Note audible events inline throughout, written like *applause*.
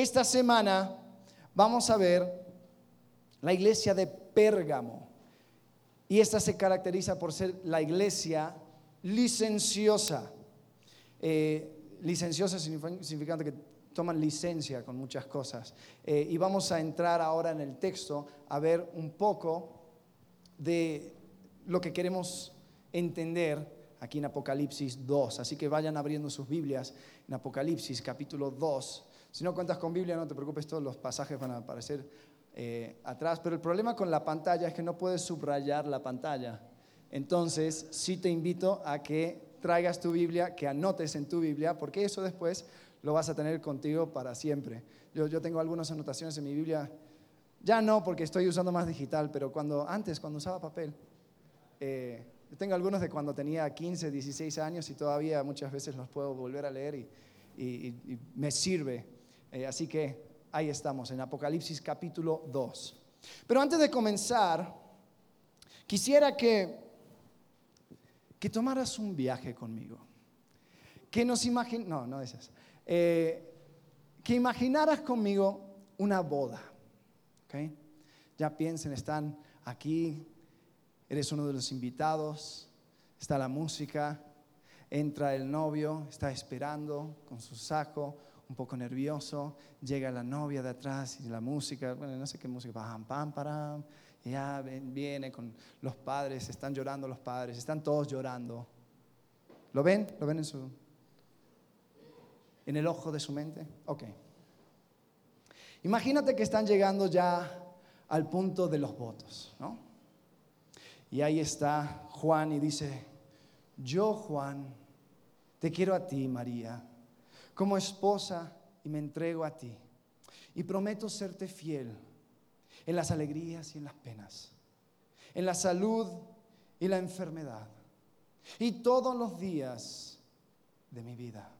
esta semana vamos a ver la iglesia de Pérgamo. Y esta se caracteriza por ser la iglesia licenciosa. Eh, licenciosa significa que toman licencia con muchas cosas. Eh, y vamos a entrar ahora en el texto a ver un poco de lo que queremos entender aquí en Apocalipsis 2. Así que vayan abriendo sus Biblias en Apocalipsis capítulo 2. Si no cuentas con Biblia, no te preocupes, todos los pasajes van a aparecer eh, atrás. Pero el problema con la pantalla es que no puedes subrayar la pantalla. Entonces, sí te invito a que traigas tu Biblia, que anotes en tu Biblia, porque eso después lo vas a tener contigo para siempre. Yo, yo tengo algunas anotaciones en mi Biblia, ya no porque estoy usando más digital, pero cuando antes, cuando usaba papel, eh, yo tengo algunos de cuando tenía 15, 16 años y todavía muchas veces los puedo volver a leer y, me sirve. Eh, así que ahí estamos, en Apocalipsis capítulo 2. Pero antes de comenzar, quisiera que, que tomaras un viaje conmigo. Que nos imagin no, no esas. Eh, que imaginaras conmigo una boda. ¿okay? Ya piensen, están aquí eres uno de los invitados, está la música, entra el novio, está esperando con su saco, un poco nervioso, llega la novia de atrás y la música, bueno, no sé qué música, pam, pam, param, ya viene con los padres, están llorando los padres, están todos llorando. ¿Lo ven? ¿Lo ven en su en el ojo de su mente? Ok. Imagínate que están llegando ya al punto de los votos, ¿no? Y ahí está Juan y dice, yo Juan, te quiero a ti, María, como esposa y me entrego a ti. Y prometo serte fiel en las alegrías y en las penas, en la salud y la enfermedad, y todos los días de mi vida.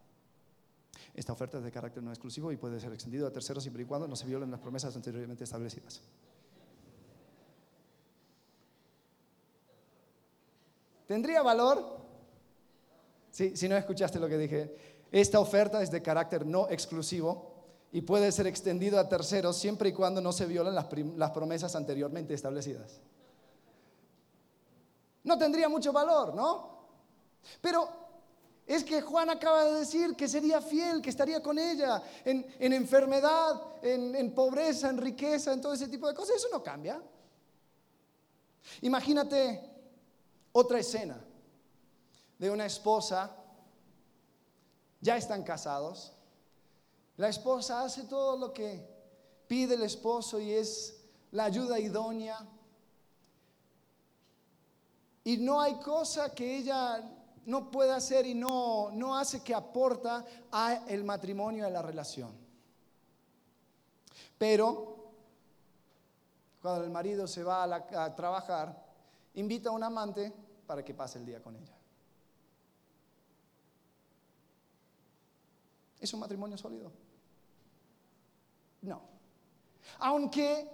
Esta oferta es de carácter no exclusivo y puede ser extendido a terceros siempre y cuando no se violen las promesas anteriormente establecidas. ¿Tendría valor? Sí, si no escuchaste lo que dije, esta oferta es de carácter no exclusivo y puede ser extendido a terceros siempre y cuando no se violen las, promesas anteriormente establecidas. No tendría mucho valor, ¿no? Pero es que Juan acaba de decir que sería fiel, que estaría con ella en, enfermedad, en, en, pobreza, en riqueza, en todo ese tipo de cosas. Eso no cambia. Imagínate otra escena de una esposa, ya están casados, la esposa hace todo lo que pide el esposo y es la ayuda idónea. Y no hay cosa que ella no pueda hacer y no, no hace que aporta a el matrimonio, a la relación. Pero cuando el marido se va a, a trabajar, invita a un amante para que pase el día con ella. ¿Es un matrimonio sólido? No. Aunque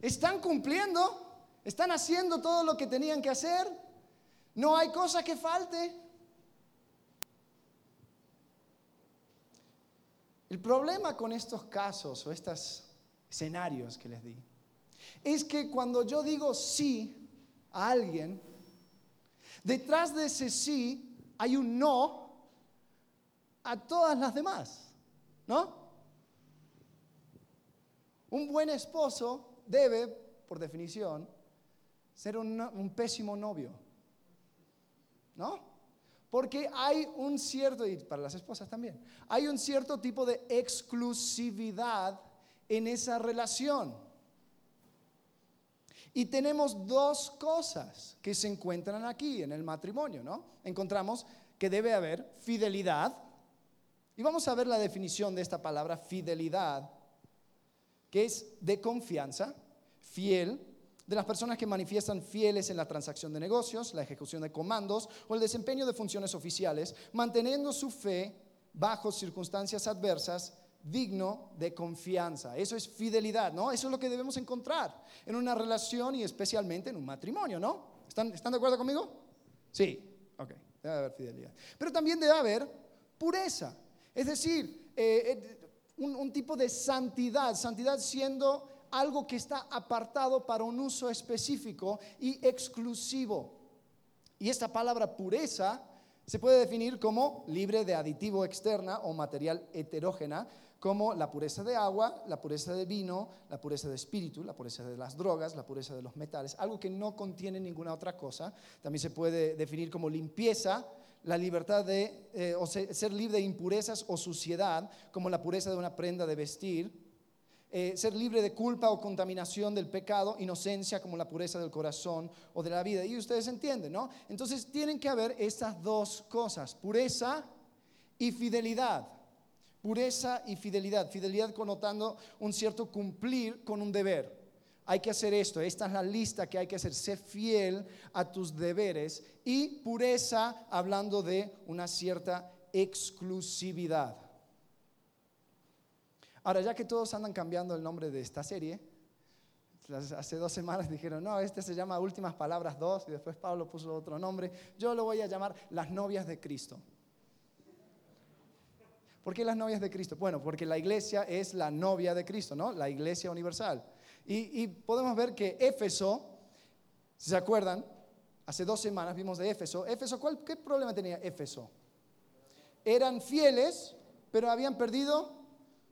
están cumpliendo, están haciendo todo lo que tenían que hacer, no hay cosa que falte. El problema con estos casos o estos escenarios que les di es que cuando yo digo sí a alguien, Detrás de ese sí hay un no a todas las demás, ¿no? Un buen esposo debe, por definición, ser un, pésimo novio, ¿no? Porque hay un cierto, y para las esposas también, hay un cierto tipo de exclusividad en esa relación. Y tenemos dos cosas que se encuentran aquí en el matrimonio, ¿no? Encontramos que debe haber fidelidad. Y vamos a ver la definición de esta palabra fidelidad, que es de confianza, fiel, de las personas que manifiestan fieles en la transacción de negocios, la ejecución de comandos o el desempeño de funciones oficiales, manteniendo su fe bajo circunstancias adversas digno de confianza. Eso es fidelidad, ¿no? Eso es lo que debemos encontrar en una relación y especialmente en un matrimonio, ¿no? ¿Están, ¿están de acuerdo conmigo? Sí, ok, debe haber fidelidad. Pero también debe haber pureza. Es decir, eh, eh, un, tipo de santidad, santidad siendo algo que está apartado para un uso específico y exclusivo. Y esta palabra pureza se puede definir como libre de aditivo externa o material heterógena, como la pureza de agua, la pureza de vino, la pureza de espíritu, la pureza de las drogas, la pureza de los metales, algo que no contiene ninguna otra cosa. También se puede definir como limpieza, la libertad de eh, o ser libre de impurezas o suciedad, como la pureza de una prenda de vestir. Eh, ser libre de culpa o contaminación del pecado, inocencia como la pureza del corazón o de la vida. Y ustedes entienden, ¿no? Entonces tienen que haber estas dos cosas, pureza y fidelidad. Pureza y fidelidad. Fidelidad connotando un cierto cumplir con un deber. Hay que hacer esto, esta es la lista que hay que hacer, sé fiel a tus deberes. Y pureza hablando de una cierta exclusividad. Ahora, ya que todos andan cambiando el nombre de esta serie, hace dos semanas dijeron, no, este se llama Últimas Palabras 2 y después Pablo puso otro nombre, yo lo voy a llamar Las Novias de Cristo. ¿Por qué las novias de Cristo? Bueno, porque la iglesia es la novia de Cristo, ¿no? La iglesia universal. Y, podemos ver que Éfeso, si se acuerdan, hace dos semanas vimos de Éfeso. Éfeso, ¿cuál, ¿qué problema tenía Éfeso? Eran fieles, pero habían perdido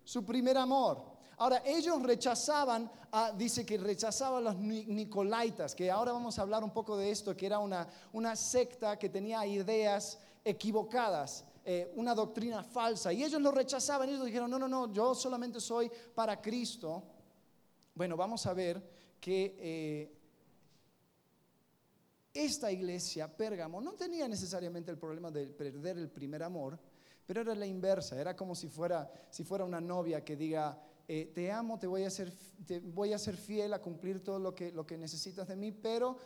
su primer amor. Ahora, ellos rechazaban, dice que rechazaban a los Nicolaitas, que ahora vamos a hablar un poco de esto, que era una, una secta que tenía ideas equivocadas. Eh, una doctrina falsa. Y ellos lo rechazaban, ellos dijeron, no, no, no, yo solamente soy para Cristo. Bueno, vamos a ver que eh, esta iglesia, Pérgamo, no tenía necesariamente el problema de perder el primer amor, pero era la inversa, era como si fuera, si fuera una novia que diga, eh, te amo, te voy, a ser, te voy a ser fiel a cumplir todo lo que, lo que necesitas de mí, pero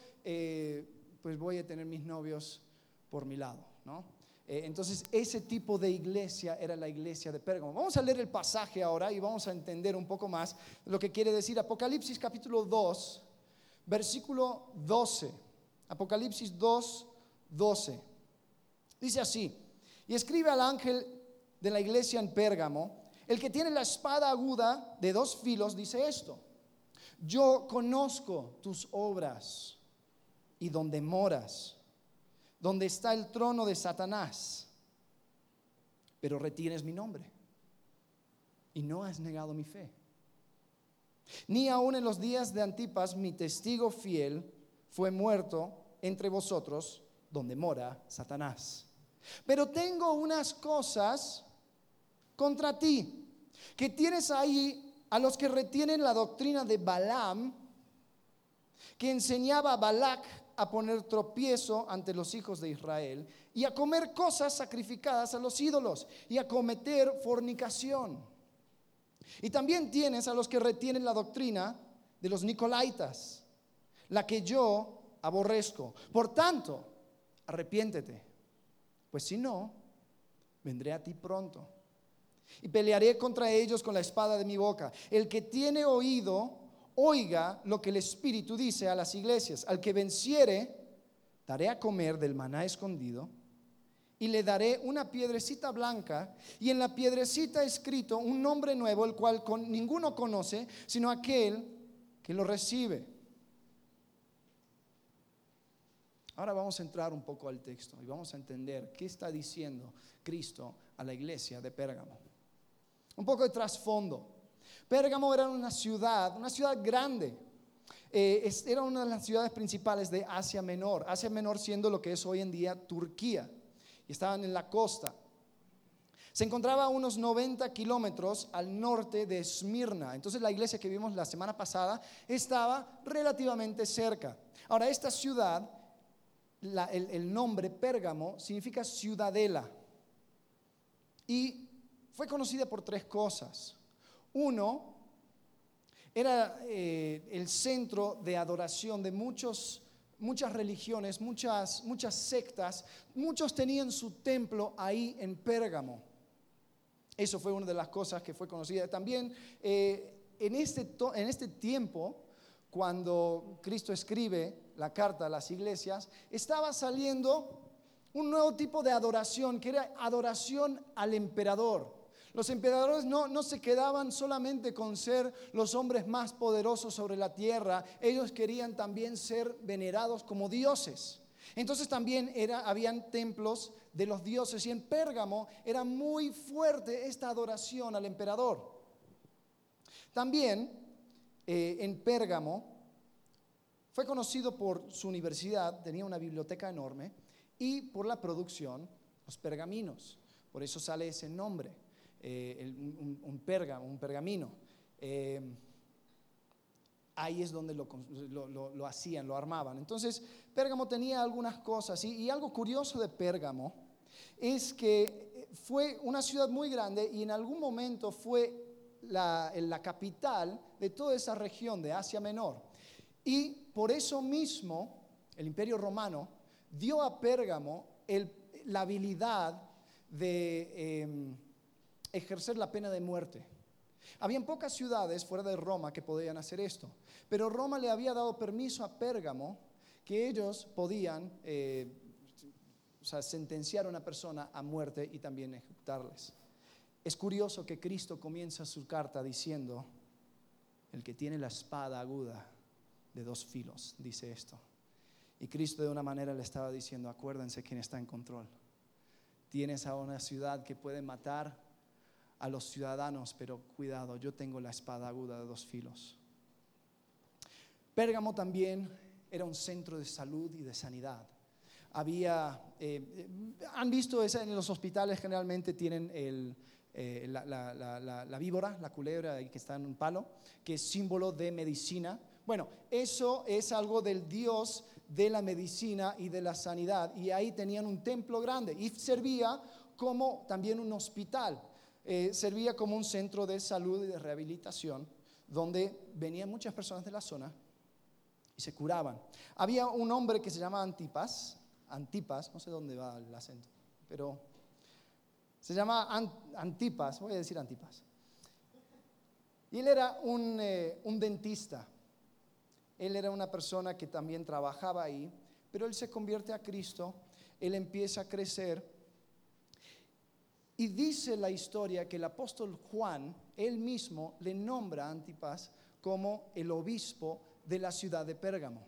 pues voy a tener mis novios por mi lado, ¿no? Eh, entonces, ese tipo de iglesia era la iglesia de Pérgamo. Vamos a leer el pasaje ahora y vamos a entender un poco más lo que quiere decir Apocalipsis capítulo 2, versículo 12. Apocalipsis 2, 12. Dice así, y escribe al ángel de la iglesia en Pérgamo, el que tiene la espada aguda de dos filos, dice esto, yo conozco tus obras y donde moras donde está el trono de Satanás, pero retienes mi nombre y no has negado mi fe. Ni aun en los días de Antipas, mi testigo fiel fue muerto entre vosotros, donde mora Satanás. Pero tengo unas cosas contra ti, que tienes ahí a los que retienen la doctrina de Balaam, que enseñaba a Balac a poner tropiezo ante los hijos de Israel y a comer cosas sacrificadas a los ídolos y a cometer fornicación. Y también tienes a los que retienen la doctrina de los Nicolaitas, la que yo aborrezco. Por tanto, arrepiéntete, pues si no, vendré a ti pronto y pelearé contra ellos con la espada de mi boca. El que tiene oído, oiga lo que el Espíritu dice a las iglesias. Al que venciere, daré a comer del maná escondido y le daré una piedrecita blanca y en la piedrecita escrito un nombre nuevo, el cual con, ninguno conoce, sino aquel que lo recibe. Ahora vamos a entrar un poco al texto y vamos a entender qué está diciendo Cristo a la iglesia de Pérgamo. Un poco de trasfondo. Pérgamo era una ciudad, una ciudad grande. Eh, era una de las ciudades principales de Asia Menor. Asia Menor siendo lo que es hoy en día Turquía. Y estaban en la costa. Se encontraba a unos 90 kilómetros al norte de Esmirna. Entonces la iglesia que vimos la semana pasada estaba relativamente cerca. Ahora, esta ciudad, el, el nombre Pérgamo significa ciudadela. Y fue conocida por tres cosas. Uno, era eh, el centro de adoración de muchos, muchas religiones, muchas, muchas sectas. Muchos tenían su templo ahí en Pérgamo. Eso fue una de las cosas que fue conocida. También eh, en, este, en este tiempo, cuando Cristo escribe la carta a las iglesias, estaba saliendo un nuevo tipo de adoración, que era adoración al emperador. Los emperadores no, se quedaban solamente con ser los hombres más poderosos sobre la tierra, ellos querían también ser venerados como dioses. Entonces también era, habían templos de los dioses y en Pérgamo era muy fuerte esta adoración al emperador. También eh, en Pérgamo fue conocido por su universidad, tenía una biblioteca enorme, y por la producción, los pergaminos. Por eso sale ese nombre, eh, un, un, un pergamino. Eh, ahí es donde lo, hacían, lo armaban. Entonces, Pérgamo tenía algunas cosas. y algo curioso de Pérgamo es que fue una ciudad muy grande y en algún momento fue la, la capital de toda esa región de Asia Menor. Y por eso mismo el imperio romano dio a Pérgamo la habilidad de em, ejercer la pena de muerte. Habían pocas ciudades fuera de Roma que podían hacer esto, pero Roma le había dado permiso a Pérgamo que ellos podían eh, sentenciar a una persona a muerte y también ejecutarles. Es curioso que Cristo comienza su carta diciendo, el que tiene la espada aguda de dos filos, dice esto. Y Cristo de una manera le estaba diciendo, acuérdense quién está en control. Tienes a una ciudad que puede matar a los ciudadanos, pero cuidado, yo tengo la espada aguda de dos filos. Pérgamo también era un centro de salud y de sanidad. Había, eh, han visto en los hospitales generalmente tienen eh, la, víbora, la culebra que está en un palo, que es símbolo de medicina. Bueno, eso es algo del Dios de la medicina y de la sanidad. Y ahí tenían un templo grande y servía como también un hospital. Eh, servía como un centro de salud y de rehabilitación, donde venían muchas personas de la zona y se curaban. Había un hombre que se llama Antipas, Antipas, no sé dónde va el acento, pero se llama Antipas, voy a decir Antipas. Y él era eh, un, dentista. Él era una persona que también trabajaba ahí, pero él se convierte a Cristo, él empieza a crecer. Y dice la historia que el apóstol Juan, él mismo, le nombra a Antipas como el obispo de la ciudad de Pérgamo.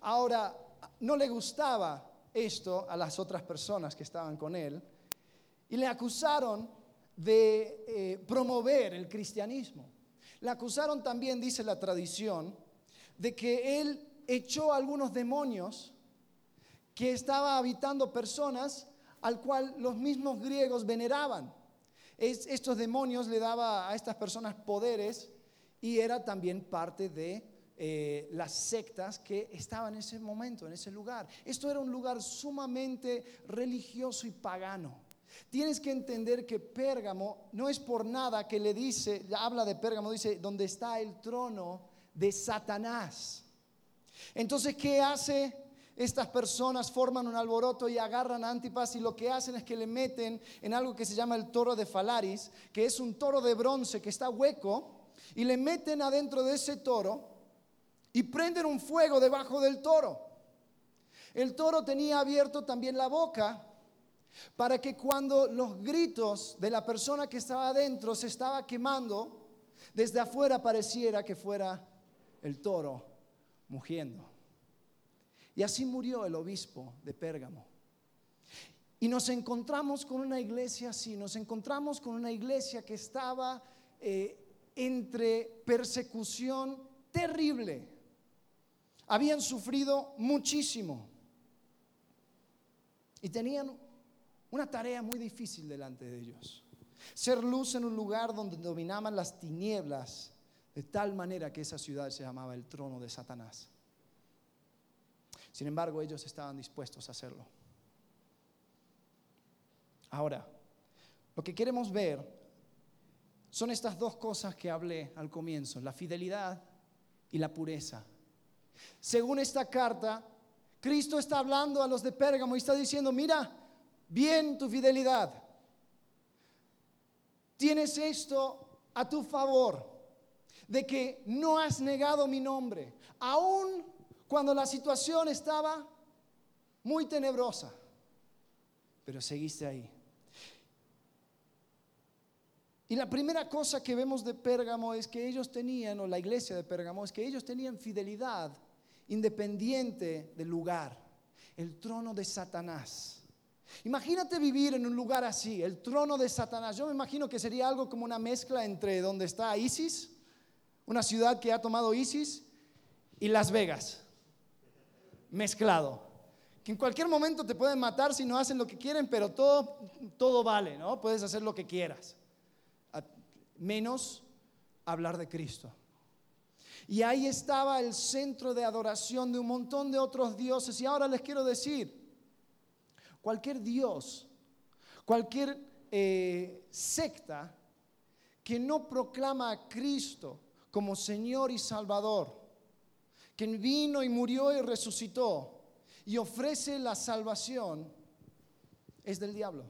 Ahora, no le gustaba esto a las otras personas que estaban con él, y le acusaron de eh, promover el cristianismo. Le acusaron también, dice la tradición, de que él echó algunos demonios que estaba habitando personas al cual los mismos griegos veneraban. estos demonios le daba a estas personas poderes y era también parte de eh, las sectas que estaban en ese momento, en ese lugar. Esto era un lugar sumamente religioso y pagano. Tienes que entender que Pérgamo no es por nada que le dice, habla de Pérgamo, dice, donde está el trono de Satanás. Entonces, ¿qué hace? Estas personas forman un alboroto y agarran a Antipas y lo que hacen es que le meten en algo que se llama el toro de Falaris, que es un toro de bronce que está hueco, y le meten adentro de ese toro y prenden un fuego debajo del toro. El toro tenía abierto también la boca para que cuando los gritos de la persona que estaba adentro se estaba quemando, desde afuera pareciera que fuera el toro mugiendo. Y así murió el obispo de Pérgamo. Y nos encontramos con una iglesia así, nos encontramos con una iglesia que estaba eh, entre persecución terrible. Habían sufrido muchísimo. Y tenían una tarea muy difícil delante de ellos. Ser luz en un lugar donde dominaban las tinieblas, de tal manera que esa ciudad se llamaba el trono de Satanás. Sin embargo, ellos estaban dispuestos a hacerlo. Ahora, lo que queremos ver son estas dos cosas que hablé al comienzo, la fidelidad y la pureza. Según esta carta, Cristo está hablando a los de Pérgamo y está diciendo, mira, bien tu fidelidad. Tienes esto a tu favor, de que no has negado mi nombre, aun cuando la situación estaba muy tenebrosa, pero seguiste ahí. Y la primera cosa que vemos de Pérgamo es que ellos tenían, o la iglesia de Pérgamo, es que ellos tenían fidelidad independiente del lugar, el trono de Satanás. Imagínate vivir en un lugar así, el trono de Satanás. Yo me imagino que sería algo como una mezcla entre donde está Isis, una ciudad que ha tomado Isis, y Las Vegas, mezclado. Que en cualquier momento te pueden matar si no hacen lo que quieren, pero todo, todo vale, ¿no? Puedes hacer lo que quieras menos hablar de Cristo. Y ahí estaba el centro de adoración de un montón de otros dioses. Y ahora les quiero decir, cualquier dios, cualquier eh, secta que no proclama a Cristo como Señor y Salvador, que vino y murió y resucitó y ofrece la salvación, es del diablo.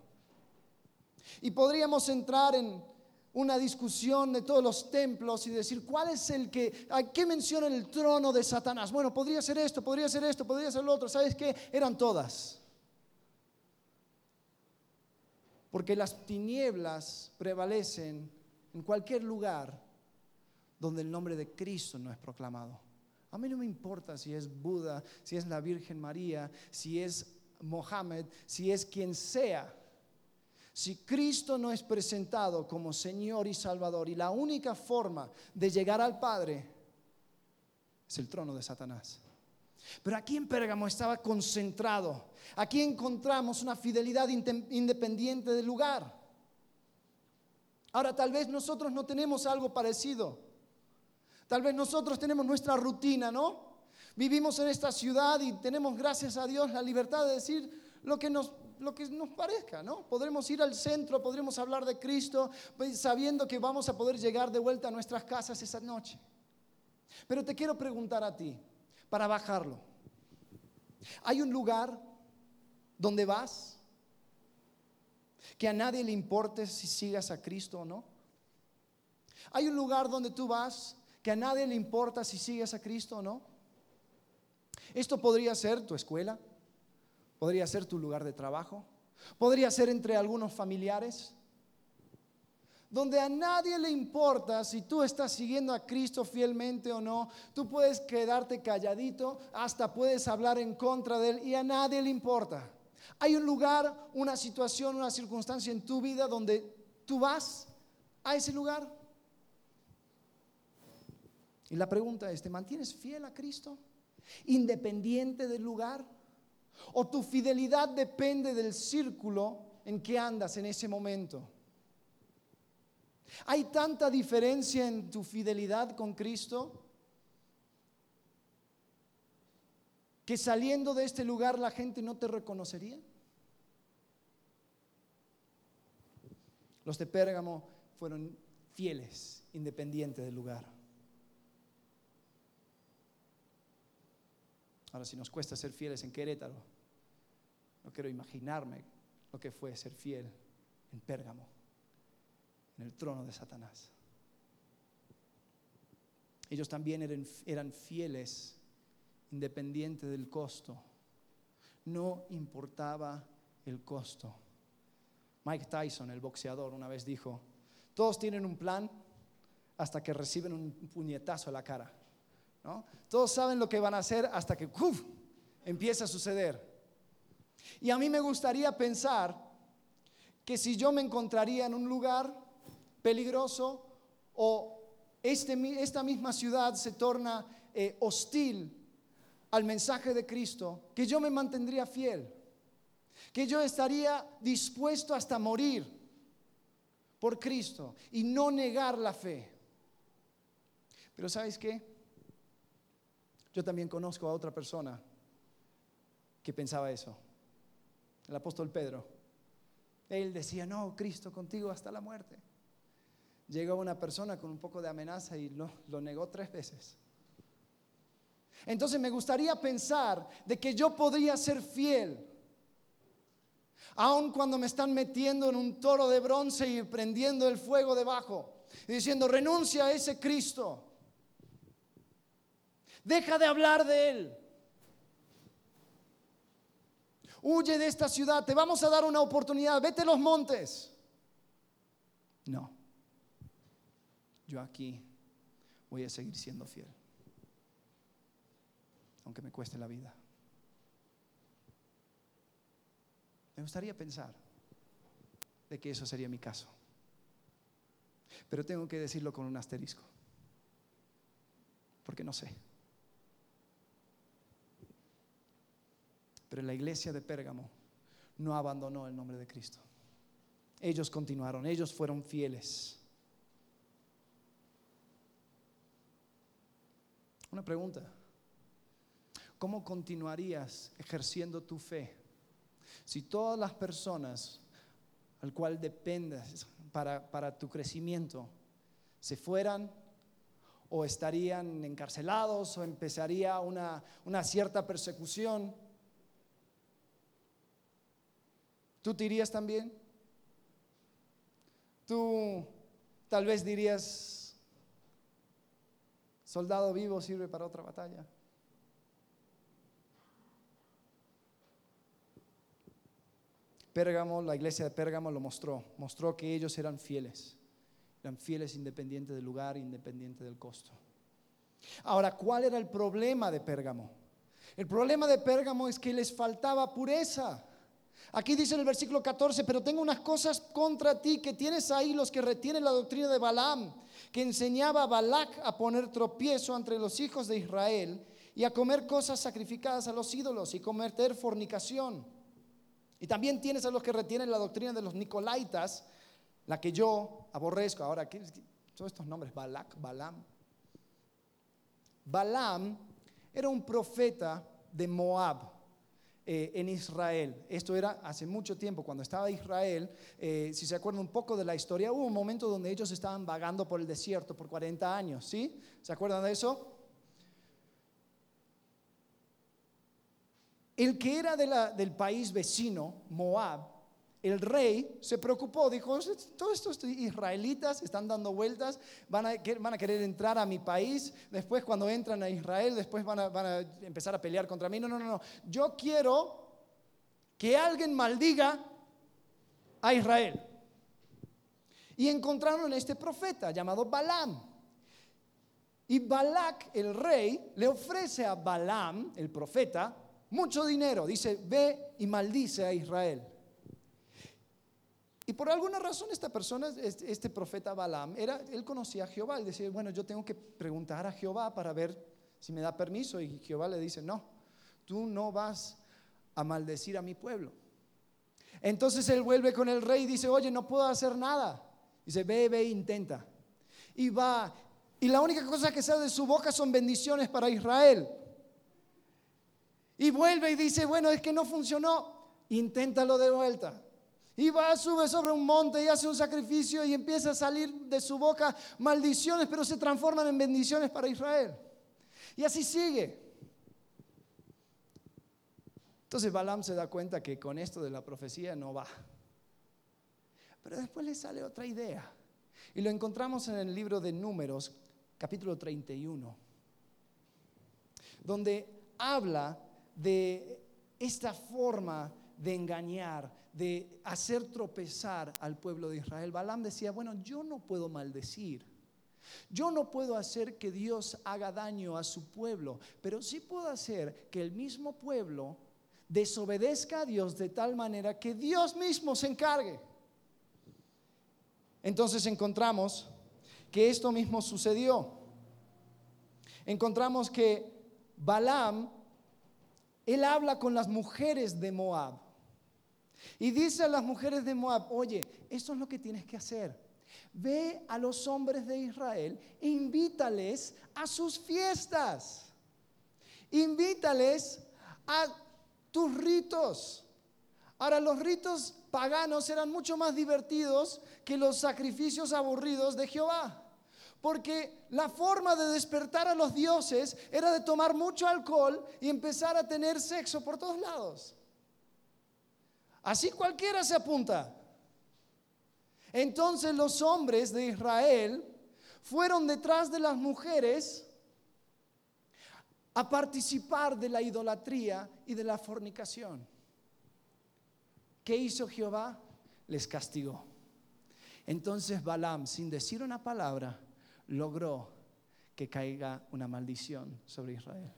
Y podríamos entrar en una discusión de todos los templos y decir, ¿cuál es el que, a qué menciona el trono de Satanás? Bueno, podría ser esto, podría ser esto, podría ser lo otro. ¿Sabes qué? Eran todas. Porque las tinieblas prevalecen en cualquier lugar donde el nombre de Cristo no es proclamado. A mí no me importa si es Buda, si es la Virgen María, si es Mohammed, si es quien sea. Si Cristo no es presentado como Señor y Salvador y la única forma de llegar al Padre es el trono de Satanás. Pero aquí en Pérgamo estaba concentrado. Aquí encontramos una fidelidad independiente del lugar. Ahora tal vez nosotros no tenemos algo parecido. Tal vez nosotros tenemos nuestra rutina, ¿no? Vivimos en esta ciudad y tenemos, gracias a Dios, la libertad de decir lo que nos lo que nos parezca, ¿no? Podremos ir al centro, podremos hablar de Cristo, pues, sabiendo que vamos a poder llegar de vuelta a nuestras casas esa noche. Pero te quiero preguntar a ti, para bajarlo, ¿hay un lugar donde vas que a nadie le importe si sigas a Cristo o no? ¿Hay un lugar donde tú vas que a nadie le importa si sigues a Cristo o no? Esto podría ser tu escuela, Podría ser tu lugar de trabajo. Podría ser entre algunos familiares. Donde a nadie le importa si tú estás siguiendo a Cristo fielmente o no. Tú puedes quedarte calladito, hasta puedes hablar en contra de Él y a nadie le importa. Hay un lugar, una situación, una circunstancia en tu vida donde tú vas a ese lugar. Y la pregunta es, ¿te mantienes fiel a Cristo? Independiente del lugar. O tu fidelidad depende del círculo en que andas en ese momento. Hay tanta diferencia en tu fidelidad con Cristo que saliendo de este lugar la gente no te reconocería. Los de Pérgamo fueron fieles, independientes del lugar. Ahora, si nos cuesta ser fieles en Querétaro, no quiero imaginarme lo que fue ser fiel en Pérgamo, en el trono de Satanás. Ellos también eran, fieles independiente del costo. No importaba el costo. Mike Tyson, el boxeador, una vez dijo, todos tienen un plan hasta que reciben un puñetazo a la cara. Todos saben lo que van a hacer hasta que empieza a suceder. Y a mí me gustaría pensar que si yo me encontraría en un lugar peligroso o este, esta misma ciudad se torna eh, hostil al mensaje de Cristo, que yo me mantendría fiel, que yo estaría dispuesto hasta morir por Cristo y no negar la fe. Pero ¿sabes qué? Yo también conozco a otra persona que pensaba eso, el apóstol Pedro. Él decía, no, Cristo contigo hasta la muerte. Llegó una persona con un poco de amenaza y lo, lo negó tres veces. Entonces me gustaría pensar de que yo podría ser fiel, aun cuando me están metiendo en un toro de bronce y prendiendo el fuego debajo, y diciendo, renuncia a ese Cristo. Deja de hablar de Él. Huye de esta ciudad, te vamos a dar una oportunidad, vete a los montes. No. yo aquí voy a seguir siendo fiel, aunque me cueste la vida. Me gustaría pensar de que eso sería mi caso. Pero tengo que decirlo con un asterisco, porque no sé. Pero la iglesia de Pérgamo no abandonó el nombre de Cristo. Ellos continuaron, ellos fueron fieles. Una pregunta. ¿Cómo continuarías ejerciendo tu fe si todas las personas al cual dependes para, para tu crecimiento se fueran o estarían encarcelados o empezaría una, una cierta persecución? ¿Tú te irías también? Tú tal vez dirías, soldado vivo sirve para otra batalla. Pérgamo, la iglesia de Pérgamo lo mostró, mostró que ellos eran fieles, eran fieles independiente del lugar, independiente del costo. Ahora, ¿cuál era el problema de Pérgamo? El problema de Pérgamo es que les faltaba pureza. Aquí dice en el versículo 14, pero tengo unas cosas contra ti que tienes ahí los que retienen la doctrina de Balaam, que enseñaba a Balac a poner tropiezo entre los hijos de Israel y a comer cosas sacrificadas a los ídolos y cometer fornicación. Y también tienes a los que retienen la doctrina de los Nicolaitas, la que yo aborrezco. Ahora, ¿qué, todos estos nombres, Balac, Balaam. Balaam era un profeta de Moab. Eh, en Israel. Esto era hace mucho tiempo, cuando estaba Israel, eh, si se acuerdan un poco de la historia, hubo un momento donde ellos estaban vagando por el desierto por 40 años, ¿sí? ¿Se acuerdan de eso? El que era del país vecino, Moab, el rey se preocupó, dijo, todos estos israelitas están dando vueltas, van a, querer entrar a mi país, después cuando entran a Israel, después van a, empezar a pelear contra mí. No, no, no, no. Yo quiero que alguien maldiga a Israel. Y encontraron este profeta llamado Balaam. Y Balac, el rey, le ofrece a Balaam, el profeta, mucho dinero. Dice, ve y maldice a Israel. Y por alguna razón esta persona, este, profeta Balaam, era, él conocía a Jehová. Él decía, bueno, yo tengo que preguntar a Jehová para ver si me da permiso. Y Jehová le dice, no, tú no vas a maldecir a mi pueblo. Entonces él vuelve con el rey y dice, oye, no puedo hacer nada. Dice, ve, ve, intenta. Y va, y la única cosa que sale de su boca son bendiciones para Israel. Y vuelve y dice, bueno, es que no funcionó, inténtalo de vuelta. Y va, sube sobre un monte y hace un sacrificio y empieza a salir de su boca maldiciones, pero se transforman en bendiciones para Israel. Y así sigue. Entonces Balaam se da cuenta que con esto de la profecía no va. Pero después le sale otra idea. Y lo encontramos en el libro de Números, capítulo 31, donde habla de esta forma de engañar, de hacer tropezar al pueblo de Israel. Balaam decía, bueno, yo no puedo maldecir. Yo no puedo hacer que Dios haga daño a su pueblo, pero sí puedo hacer que el mismo pueblo desobedezca a Dios de tal manera que Dios mismo se encargue. Entonces encontramos que esto mismo sucedió. Encontramos que Balaam, él habla con las mujeres de Moab. Y dice a las mujeres de Moab, oye, esto es lo que tienes que hacer. Ve a los hombres de Israel, invítales a sus fiestas. Invítales a tus ritos. Ahora, los ritos paganos eran mucho más divertidos que los sacrificios aburridos de Jehová. Porque la forma de despertar a los dioses era de tomar mucho alcohol y empezar a tener sexo por todos lados. Así cualquiera se apunta. Entonces los hombres de Israel fueron detrás de las mujeres a participar de la idolatría y de la fornicación. ¿Qué hizo Jehová? Les castigó. Entonces Balaam, sin decir una palabra, logró que caiga una maldición sobre Israel.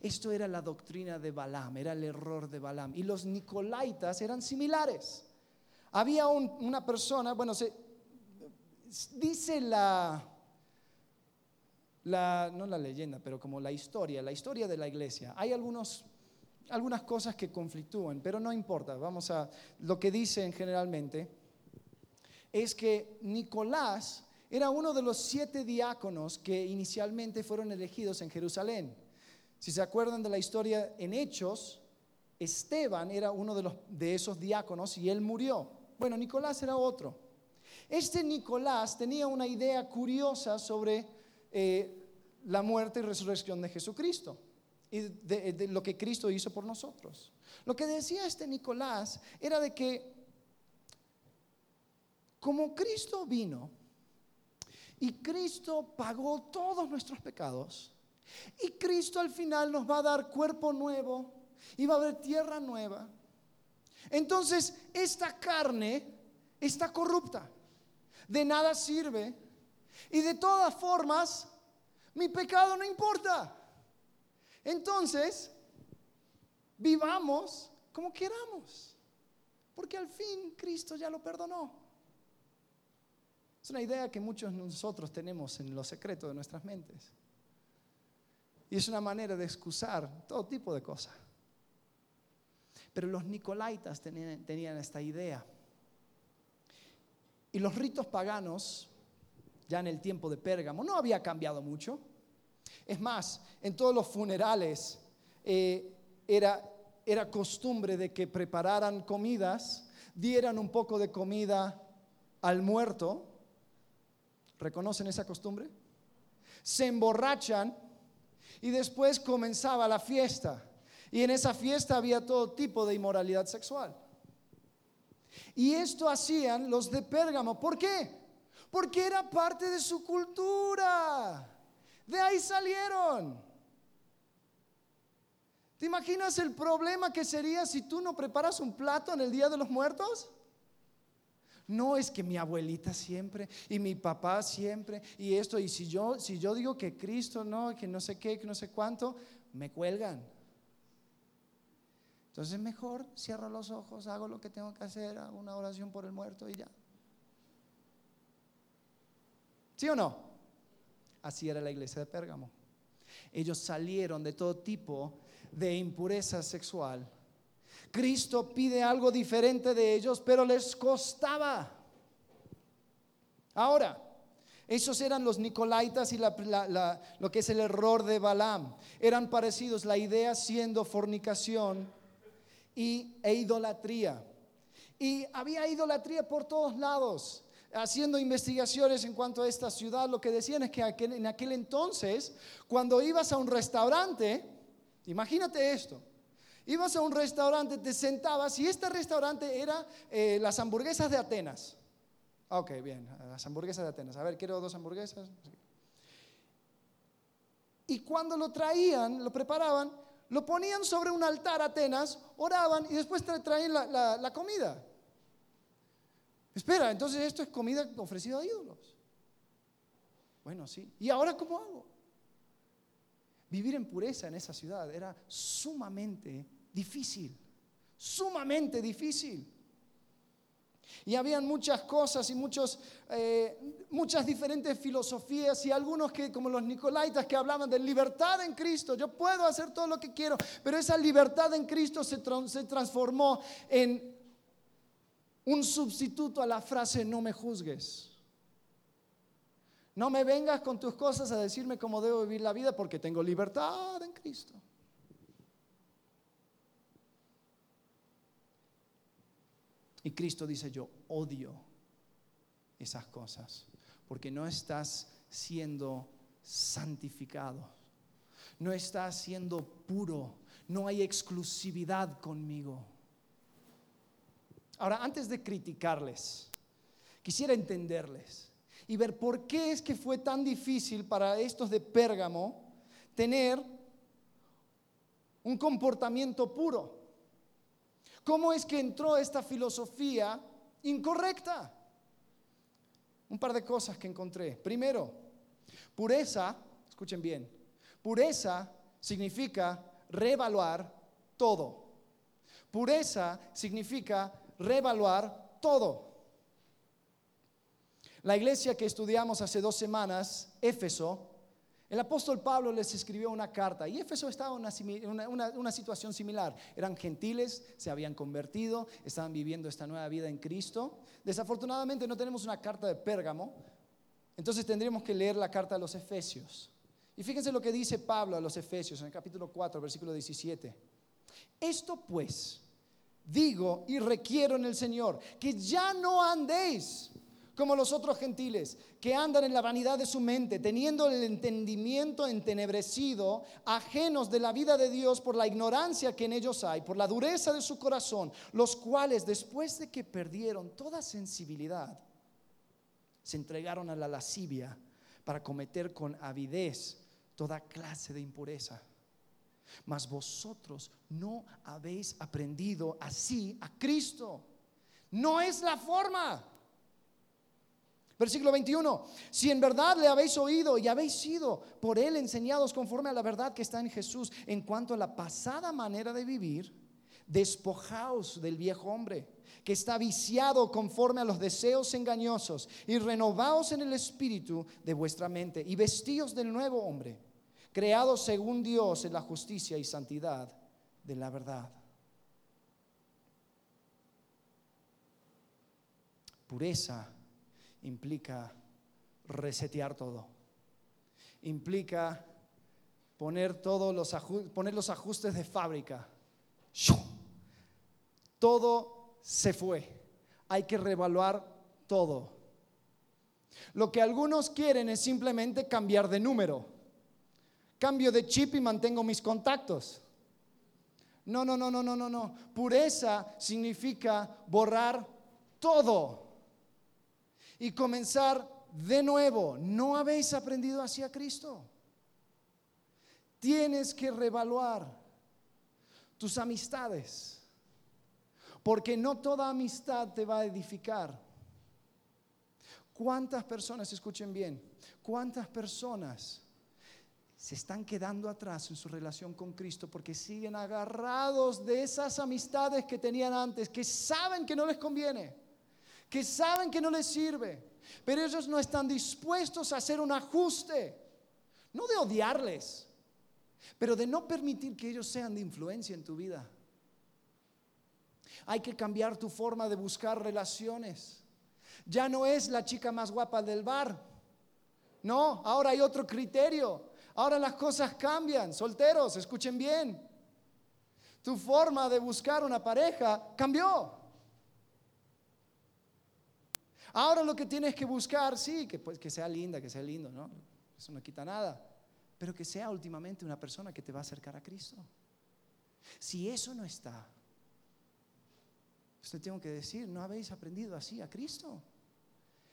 Esto era la doctrina de Balaam, era el error de Balaam. Y los nicolaitas eran similares. Había una persona, bueno, se, dice la, la, no la leyenda, pero como la historia, la historia de la iglesia. Hay algunos, algunas cosas que conflictúan, pero no importa. Vamos a, lo que dicen generalmente es que Nicolás era uno de los siete diáconos que inicialmente fueron elegidos en Jerusalén. Si se acuerdan de la historia en Hechos, Esteban era uno de, esos diáconos y él murió. Bueno, Nicolás era otro. Este Nicolás tenía una idea curiosa sobre eh, la muerte y resurrección de Jesucristo y de, lo que Cristo hizo por nosotros. Lo que decía este Nicolás era de que como Cristo vino y Cristo pagó todos nuestros pecados, y Cristo al final nos va a dar cuerpo nuevo y va a haber tierra nueva. Entonces, esta carne está corrupta, de nada sirve y de todas formas, mi pecado no importa. Entonces, vivamos como queramos, porque al fin Cristo ya lo perdonó. Es una idea que muchos de nosotros tenemos en lo secreto de nuestras mentes. Y es una manera de excusar todo tipo de cosas. Pero los nicolaitas tenían, esta idea. Y los ritos paganos, ya en el tiempo de Pérgamo, no había cambiado mucho. Es más, en todos los funerales eh, era, era costumbre de que prepararan comidas, dieran un poco de comida al muerto. ¿Reconocen esa costumbre? Se emborrachan y después comenzaba la fiesta. Y en esa fiesta había todo tipo de inmoralidad sexual. Y esto hacían los de Pérgamo. ¿Por qué? Porque era parte de su cultura. De ahí salieron. ¿Te imaginas el problema que sería si tú no preparas un plato en el Día de los Muertos? No es que mi abuelita siempre y mi papá siempre y esto y si yo si yo digo que Cristo no, que no sé qué, que no sé cuánto, me cuelgan. Entonces mejor cierro los ojos, hago lo que tengo que hacer, hago una oración por el muerto y ya. ¿Sí o no? Así era la iglesia de Pérgamo. Ellos salieron de todo tipo de impureza sexual Cristo pide algo diferente de ellos, pero les costaba. Ahora, esos eran los Nicolaitas y lo que es el error de Balaam. Eran parecidos, la idea siendo fornicación y, e idolatría. Y había idolatría por todos lados. Haciendo investigaciones en cuanto a esta ciudad, lo que decían es que en aquel entonces, cuando ibas a un restaurante, imagínate esto, Ibas a un restaurante, te sentabas y este restaurante era eh, las hamburguesas de Atenas. Ok, bien, las hamburguesas de Atenas. A ver, quiero dos hamburguesas. Y cuando lo traían, lo preparaban, lo ponían sobre un altar Atenas, oraban y después traían la, la comida. Espera, entonces esto es comida ofrecida a ídolos. Bueno, sí. ¿Y ahora cómo hago? Vivir en pureza en esa ciudad era sumamente difícil, sumamente difícil. Y habían muchas cosas y muchos, eh, muchas diferentes filosofías y algunos que, como los Nicolaitas, que hablaban de libertad en Cristo. Yo puedo hacer todo lo que quiero, pero esa libertad en Cristo se, se transformó en un sustituto a la frase no me juzgues. No me vengas con tus cosas a decirme cómo debo vivir la vida porque tengo libertad en Cristo. Y Cristo dice, yo odio esas cosas porque no estás siendo santificado, no estás siendo puro, no hay exclusividad conmigo. Ahora, antes de criticarles, quisiera entenderles y ver por qué es que fue tan difícil para estos de Pérgamo tener un comportamiento puro. ¿Cómo es que entró esta filosofía incorrecta? Un par de cosas que encontré. Primero, Pureza, escuchen bien, pureza significa reevaluar todo. Pureza significa reevaluar todo. La iglesia que estudiamos hace dos semanas, Éfeso, el apóstol Pablo les escribió una carta y Éfeso estaba en una, situación similar. Eran gentiles, se habían convertido, estaban viviendo esta nueva vida en Cristo. Desafortunadamente no tenemos una carta de Pérgamo, entonces tendríamos que leer la carta de los Efesios. Y fíjense lo que dice Pablo a los Efesios en el capítulo 4, versículo 17. Esto pues digo y requiero en el Señor, que ya no andéis como los otros gentiles, que andan en la vanidad de su mente, teniendo el entendimiento entenebrecido, ajenos de la vida de Dios por la ignorancia que en ellos hay, por la dureza de su corazón, los cuales después de que perdieron toda sensibilidad, se entregaron a la lascivia para cometer con avidez toda clase de impureza. Mas vosotros no habéis aprendido así a Cristo. No es la forma. Versículo 21, si en verdad le habéis oído y habéis sido por él enseñados conforme a la verdad que está en Jesús, en cuanto a la pasada manera de vivir, despojaos del viejo hombre que está viciado conforme a los deseos engañosos y renovaos en el espíritu de vuestra mente y vestíos del nuevo hombre, creado según Dios en la justicia y santidad de la verdad. Pureza implica resetear todo. Implica poner todos los, los ajustes de fábrica. Todo se fue. Hay que revaluar todo. Lo que algunos quieren es simplemente cambiar de número. Cambio de chip y mantengo mis contactos. No, no, no, no, no, no, no. Pureza significa borrar todo y comenzar de nuevo. ¿No habéis aprendido así a Cristo? Tienes que revaluar tus amistades, porque no toda amistad te va a edificar. ¿Cuántas personas, escuchen bien, cuántas personas se están quedando atrás en su relación con Cristo porque siguen agarrados de esas amistades que tenían antes, que saben que no les conviene? Que saben que no les sirve, pero ellos no están dispuestos a hacer un ajuste, no de odiarles, pero de no permitir que ellos sean de influencia en tu vida. Hay que cambiar tu forma de buscar relaciones. Ya no es la chica más guapa del bar. No, ahora hay otro criterio. Ahora las cosas cambian. Solteros, escuchen bien. Tu forma de buscar una pareja cambió. Ahora lo que tienes que buscar, sí, que, pues, que sea linda, que sea lindo, ¿no? Eso no quita nada. Pero que sea últimamente una persona que te va a acercar a Cristo. Si eso no está, usted tengo que decir, no habéis aprendido así a Cristo.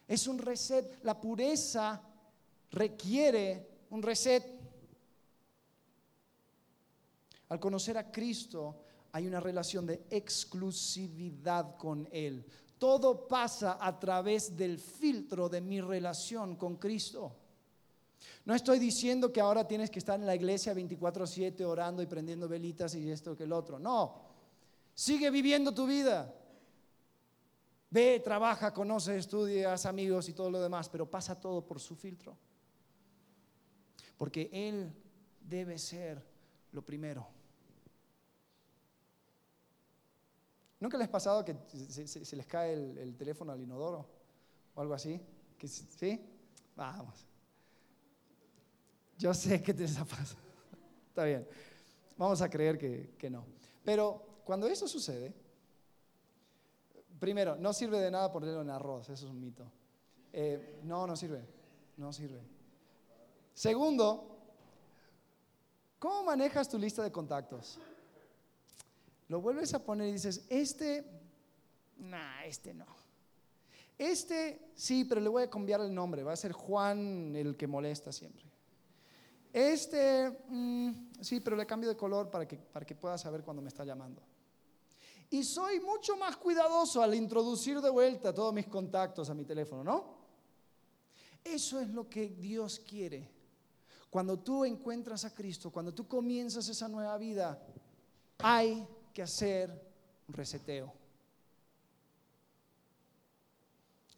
Es un reset. La pureza requiere un reset. Al conocer a Cristo hay una relación de exclusividad con Él. Todo pasa a través del filtro de mi relación con Cristo. No estoy diciendo que ahora tienes que estar en la iglesia 24/7 orando y prendiendo velitas y esto que el otro. No. Sigue viviendo tu vida. Ve, trabaja, conoce, estudia, haz amigos y todo lo demás, pero pasa todo por su filtro. Porque Él debe ser lo primero. ¿Nunca les ha pasado que se, les cae el, teléfono al inodoro o algo así? ¿Sí? Vamos. Yo sé que te ha pasado. *laughs* Está bien. Vamos a creer que, no. Pero cuando eso sucede, primero, no sirve de nada ponerlo en arroz, eso es un mito. Eh, no, no sirve. No sirve. Segundo, ¿cómo manejas tu lista de contactos? Lo vuelves a poner y dices, este, nah, este no. Este sí, pero le voy a cambiar el nombre, va a ser Juan el que molesta siempre. Este, mm, sí, pero le cambio de color para que, para que pueda saber cuando me está llamando. Y soy mucho más cuidadoso al introducir de vuelta todos mis contactos a mi teléfono, ¿no? Eso es lo que Dios quiere Cuando tú encuentras a Cristo, cuando tú comienzas esa nueva vida, hay que hacer un reseteo.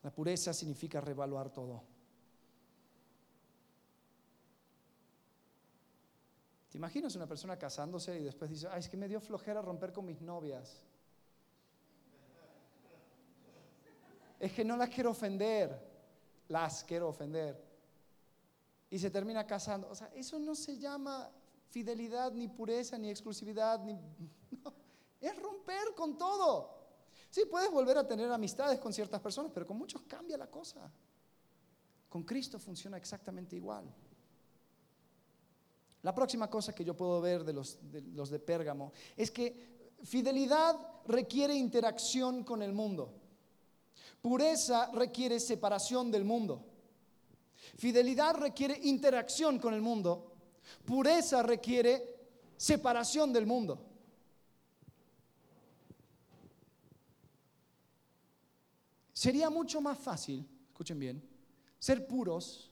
La pureza significa revaluar todo. ¿Te imaginas una persona casándose y después dice, ay, es que me dio flojera romper con mis novias? Es que no las quiero ofender, las quiero ofender. Y se termina casando. O sea, eso no se llama fidelidad, ni pureza, ni exclusividad, ni... *laughs* es romper con todo. Sí, puedes volver a tener amistades con ciertas personas, pero con muchos cambia la cosa. Con Cristo funciona exactamente igual. La próxima cosa que yo puedo ver de los, de los de Pérgamo es que fidelidad requiere interacción con el mundo. Pureza requiere separación del mundo. Fidelidad requiere interacción con el mundo. Pureza requiere separación del mundo. Sería mucho más fácil, escuchen bien, ser puros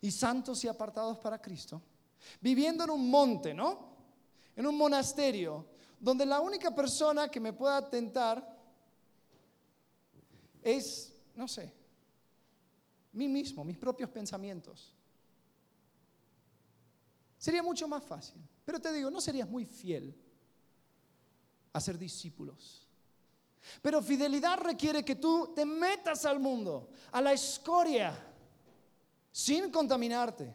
y santos y apartados para Cristo viviendo en un monte, ¿no? En un monasterio, donde la única persona que me pueda tentar es, no sé, mí mismo, mis propios pensamientos. Sería mucho más fácil. Pero te digo, no serías muy fiel a ser discípulos. Pero fidelidad requiere que tú te metas al mundo, a la escoria, sin contaminarte.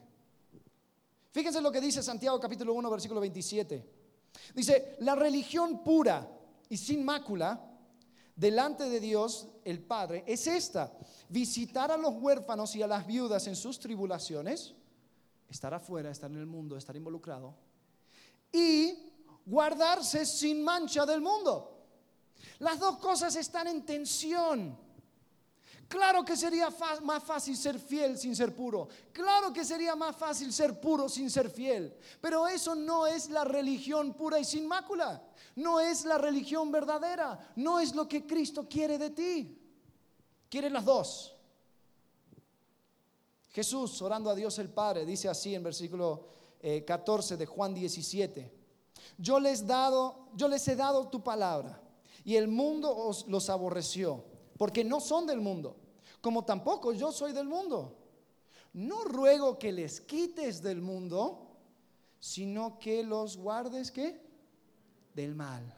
Fíjense lo que dice Santiago capítulo 1, versículo 27. Dice, la religión pura y sin mácula delante de Dios el Padre es esta, visitar a los huérfanos y a las viudas en sus tribulaciones, estar afuera, estar en el mundo, estar involucrado, y guardarse sin mancha del mundo. Las dos cosas están en tensión. Claro que sería más fácil ser fiel sin ser puro. Claro que sería más fácil ser puro sin ser fiel. Pero eso no es la religión pura y sin mácula. No es la religión verdadera. No es lo que Cristo quiere de ti. Quiere las dos. Jesús, orando a Dios el Padre, dice así en versículo 14 eh, de Juan 17. Yo les, dado, yo les he dado tu palabra y el mundo os los aborreció porque no son del mundo, como tampoco yo soy del mundo. No ruego que les quites del mundo, sino que los guardes ¿qué? Del mal.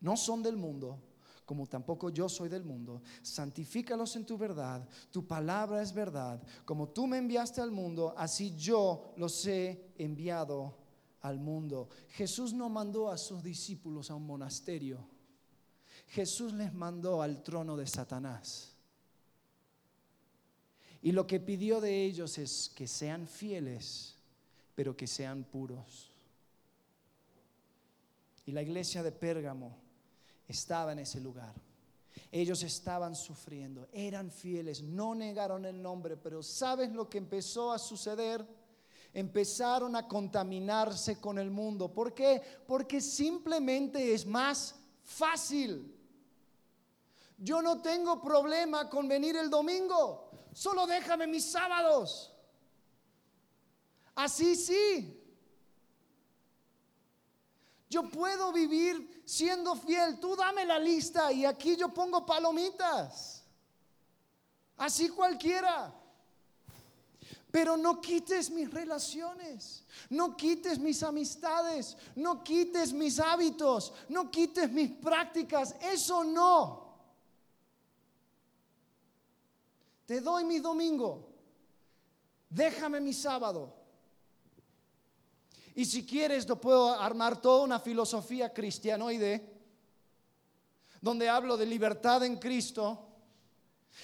No son del mundo, como tampoco yo soy del mundo. Santifícalos en tu verdad. Tu palabra es verdad. Como tú me enviaste al mundo, así yo los he enviado al mundo. Jesús no mandó a sus discípulos a un monasterio. Jesús les mandó al trono de Satanás. Y lo que pidió de ellos es que sean fieles, pero que sean puros. Y la iglesia de Pérgamo estaba en ese lugar. Ellos estaban sufriendo, eran fieles, no negaron el nombre, pero ¿sabes lo que empezó a suceder? Empezaron a contaminarse con el mundo. ¿Por qué? Porque simplemente es más fácil. Yo no tengo problema con venir el domingo. Solo déjame mis sábados. Así sí. Yo puedo vivir siendo fiel. Tú dame la lista y aquí yo pongo palomitas. Así cualquiera. Pero no quites mis relaciones, no quites mis amistades, no quites mis hábitos, no quites mis prácticas. Eso no. Te doy mi domingo. Déjame mi sábado. Y si quieres, lo puedo armar toda una filosofía cristianoide, donde hablo de libertad en Cristo,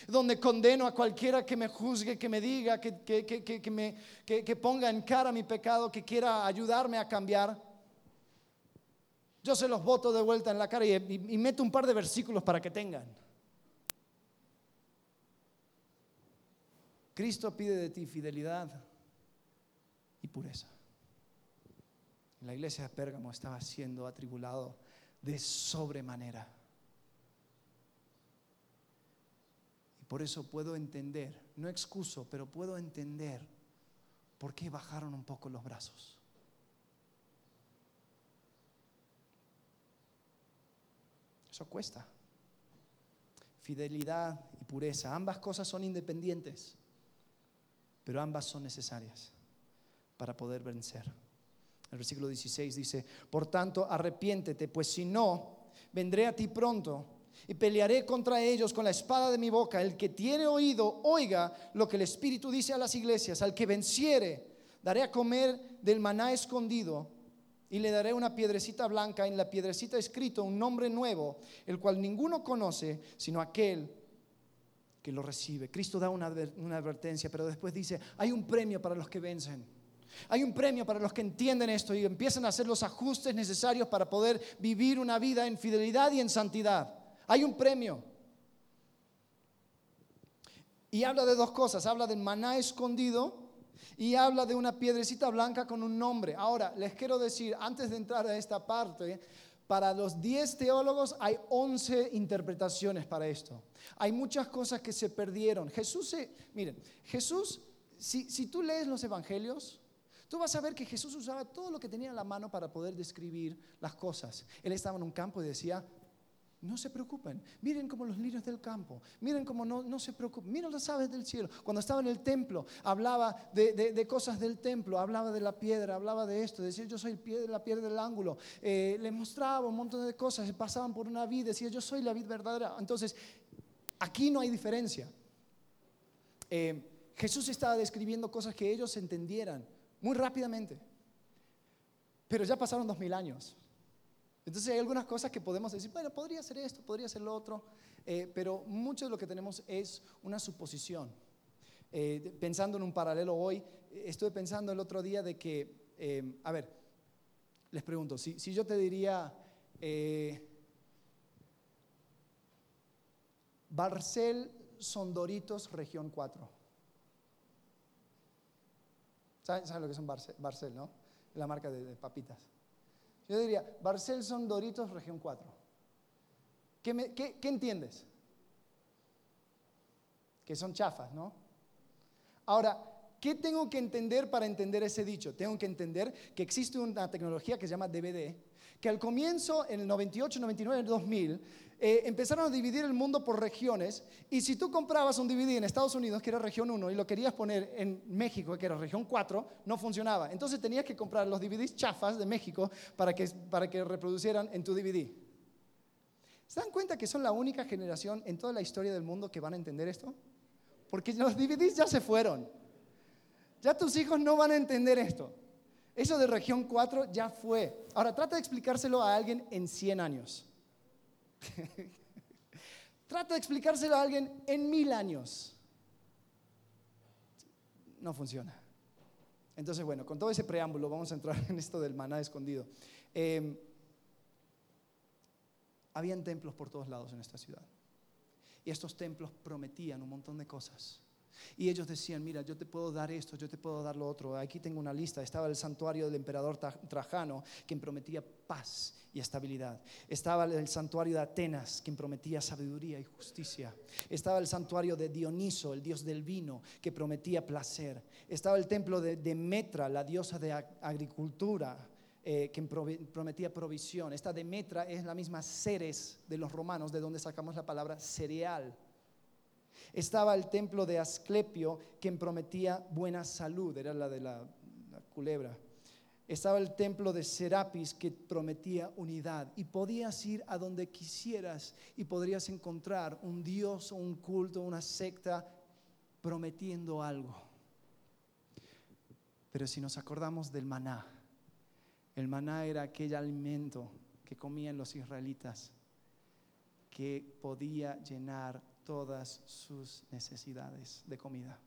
donde condeno a cualquiera que me juzgue, que me diga, que, que, me, que, ponga en cara mi pecado, que quiera ayudarme a cambiar. Yo se los voto de vuelta en la cara y meto un par de versículos para que tengan. Cristo pide de ti fidelidad y pureza. La iglesia de Pérgamo estaba siendo atribulado de sobremanera. Y por eso puedo entender, no excuso, pero puedo entender ¿por qué bajaron un poco los brazos? Eso cuesta. Fidelidad y pureza, ambas cosas son independientes, pero ambas son necesarias para poder vencer. El versículo 16 dice, por tanto, arrepiéntete, pues si no, vendré a ti pronto y pelearé contra ellos con la espada de mi boca. El que tiene oído, oiga lo que el Espíritu dice a las iglesias. Al que venciere, daré a comer del maná escondido y le daré una piedrecita blanca, en la piedrecita escrito un nombre nuevo, el cual ninguno conoce, sino aquel que lo recibe. Cristo da una, advertencia, pero después dice, hay un premio para los que vencen. Hay un premio para los que entienden esto y empiezan a hacer los ajustes necesarios para poder vivir una vida en fidelidad y en santidad. Hay un premio. Y habla de dos cosas. Habla del maná escondido y habla de una piedrecita blanca con un nombre. Ahora, les quiero decir, antes de entrar a esta parte, para los 10 teólogos hay 11 interpretaciones para esto. Hay muchas cosas que se perdieron. Jesús, se, miren, Jesús, si, si tú lees los evangelios, tú vas a ver que Jesús usaba todo lo que tenía en la mano para poder describir las cosas. Él estaba en un campo y decía, no se preocupen. Miren como los lirios del campo. Miren como no, se preocupen. Miren las aves del cielo. Cuando estaba en el templo, hablaba de, cosas del templo, hablaba de la piedra, hablaba de esto. Decía, yo soy la piedra del ángulo. Eh, les mostraba un montón de cosas. Pasaban por una vida. Decía, yo soy la vida verdadera. Entonces, aquí no hay diferencia. Eh, Jesús estaba describiendo cosas que ellos entendieran muy rápidamente. Pero ya pasaron dos mil años. Entonces hay algunas cosas que podemos decir, bueno, podría ser esto, podría ser lo otro, eh, pero mucho de lo que tenemos es una suposición. Eh, pensando en un paralelo hoy, estuve pensando el otro día de que, eh, a ver, les pregunto, si, si yo te diría, Barcel Sondoritos, región 4. ¿Saben, lo que son Barcel, Barcel no? La marca de papitas. Yo diría, Barcel son Doritos región 4. ¿Qué, entiendes? Que son chafas, ¿no? Ahora, ¿qué tengo que entender para entender ese dicho? Tengo que entender que existe una tecnología que se llama DVD, que al comienzo, en el 98, 99, 2000, eh, empezaron a dividir el mundo por regiones y si tú comprabas un DVD en Estados Unidos, que era región 1, y lo querías poner en México, que era región 4, no funcionaba. Entonces tenías que comprar los DVDs chafas de México para que, para que reproducieran en tu DVD. ¿Se dan cuenta que son la única generación en toda la historia del mundo que van a entender esto? Porque los DVDs ya se fueron. Ya tus hijos no van a entender esto. Eso de región 4 ya fue. Ahora trata de explicárselo a alguien en 100 años. *laughs* Trata de explicárselo a alguien en mil años. No funciona. Entonces, bueno, con todo ese preámbulo vamos a entrar en esto del maná escondido. Em, habían templos por todos lados en esta ciudad. Y estos templos prometían un montón de cosas. Y ellos decían, mira, yo te puedo dar esto, yo te puedo dar lo otro. Aquí tengo una lista. Estaba el santuario del emperador Trajano, quien prometía paz y estabilidad. Estaba el santuario de Atenas, quien prometía sabiduría y justicia. Estaba el santuario de Dioniso, el dios del vino, que prometía placer. Estaba el templo de Demetra, la diosa de agricultura. Eh, que prometía provisión. Esta Demetra es la misma Ceres de los romanos, de donde sacamos la palabra cereal. Estaba el templo de Asclepio, quien prometía buena salud, era la de la, culebra. Estaba el templo de Serapis que prometía unidad y podías ir a donde quisieras y podrías encontrar un dios o un culto, una secta prometiendo algo. Pero si nos acordamos del maná, el maná era aquel alimento que comían los israelitas que podía llenar todas sus necesidades de comida.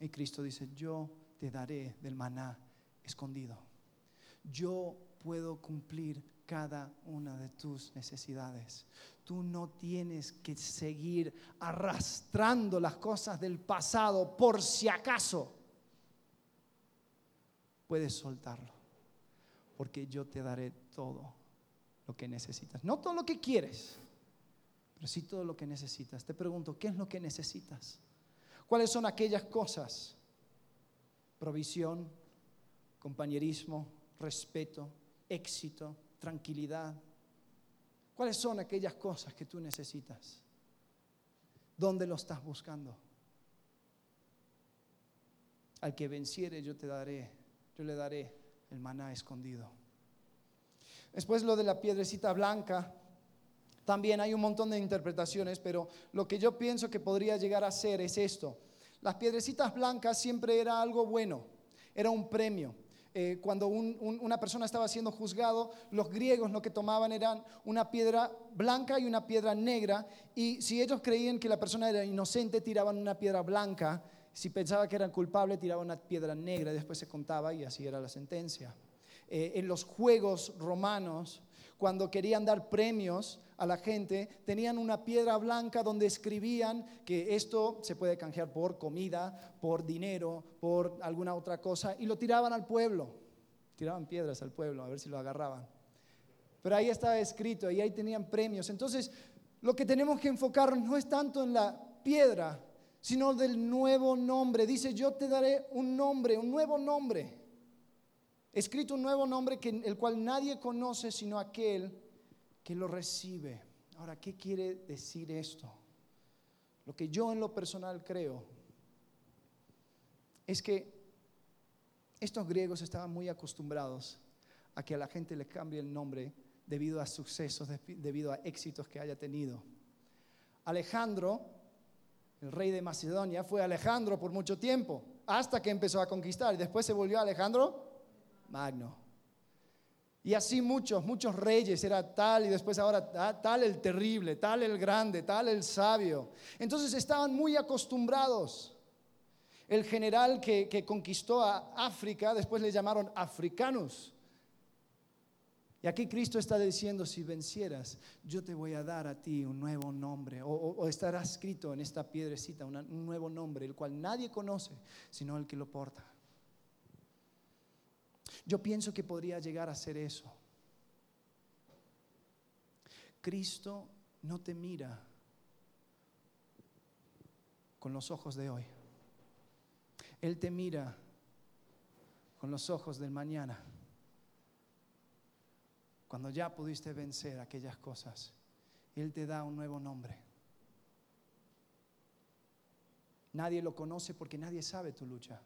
Y Cristo dice, yo te daré del maná escondido. Yo puedo cumplir cada una de tus necesidades. Tú no tienes que seguir arrastrando las cosas del pasado por si acaso. Puedes soltarlo, porque yo te daré todo lo que necesitas. No todo lo que quieres, pero sí todo lo que necesitas. Te pregunto, ¿qué es lo que necesitas? ¿Cuáles son aquellas cosas? Provisión, compañerismo, respeto, éxito, tranquilidad. ¿Cuáles son aquellas cosas que tú necesitas? ¿Dónde lo estás buscando? Al que venciere yo te daré, yo le daré el maná escondido. Después lo de la piedrecita blanca, también hay un montón de interpretaciones, pero lo que yo pienso que podría llegar a ser es esto. Las piedrecitas blancas siempre era algo bueno, era un premio. Eh, cuando una persona estaba siendo juzgado, los griegos lo que tomaban eran una piedra blanca y una piedra negra, y si ellos creían que la persona era inocente, tiraban una piedra blanca, si pensaba que era culpable, tiraban una piedra negra, y después se contaba y así era la sentencia. Eh, en los juegos romanos, cuando querían dar premios a la gente, tenían una piedra blanca donde escribían que esto se puede canjear por comida, por dinero, por alguna otra cosa, y lo tiraban al pueblo. Tiraban piedras al pueblo a ver si lo agarraban. Pero ahí estaba escrito y ahí tenían premios. Entonces, lo que tenemos que enfocar no es tanto en la piedra, sino del nuevo nombre. Dice, yo te daré un nombre, un nuevo nombre. Escrito un nuevo nombre que, el cual nadie conoce sino aquel que lo recibe. Ahora, ¿qué quiere decir esto? Lo que yo en lo personal creo es que estos griegos estaban muy acostumbrados a que a la gente le cambie el nombre debido a sucesos, debido a éxitos que haya tenido. Alejandro, el rey de Macedonia, fue Alejandro por mucho tiempo, hasta que empezó a conquistar. Y después se volvió Alejandro Magno. Y así muchos, muchos reyes, era tal y después ahora ah, tal el terrible, tal el grande, tal el sabio. Entonces estaban muy acostumbrados. El general que, que conquistó a África, después le llamaron africanos. Y aquí Cristo está diciendo, si vencieras, yo te voy a dar a ti un nuevo nombre, o, estará escrito en esta piedrecita un nuevo nombre, el cual nadie conoce, sino el que lo porta. Yo pienso que podría llegar a ser eso. Cristo no te mira con los ojos de hoy. Él te mira con los ojos del mañana. Cuando ya pudiste vencer aquellas cosas, Él te da un nuevo nombre. Nadie lo conoce porque nadie sabe tu lucha.